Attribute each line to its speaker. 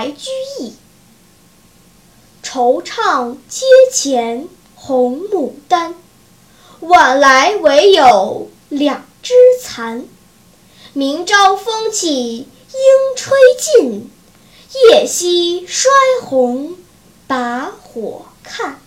Speaker 1: 白居易惆怅阶前红牡丹，晚来唯有两枝残。明朝风起应吹尽，夜夕衰红把火看。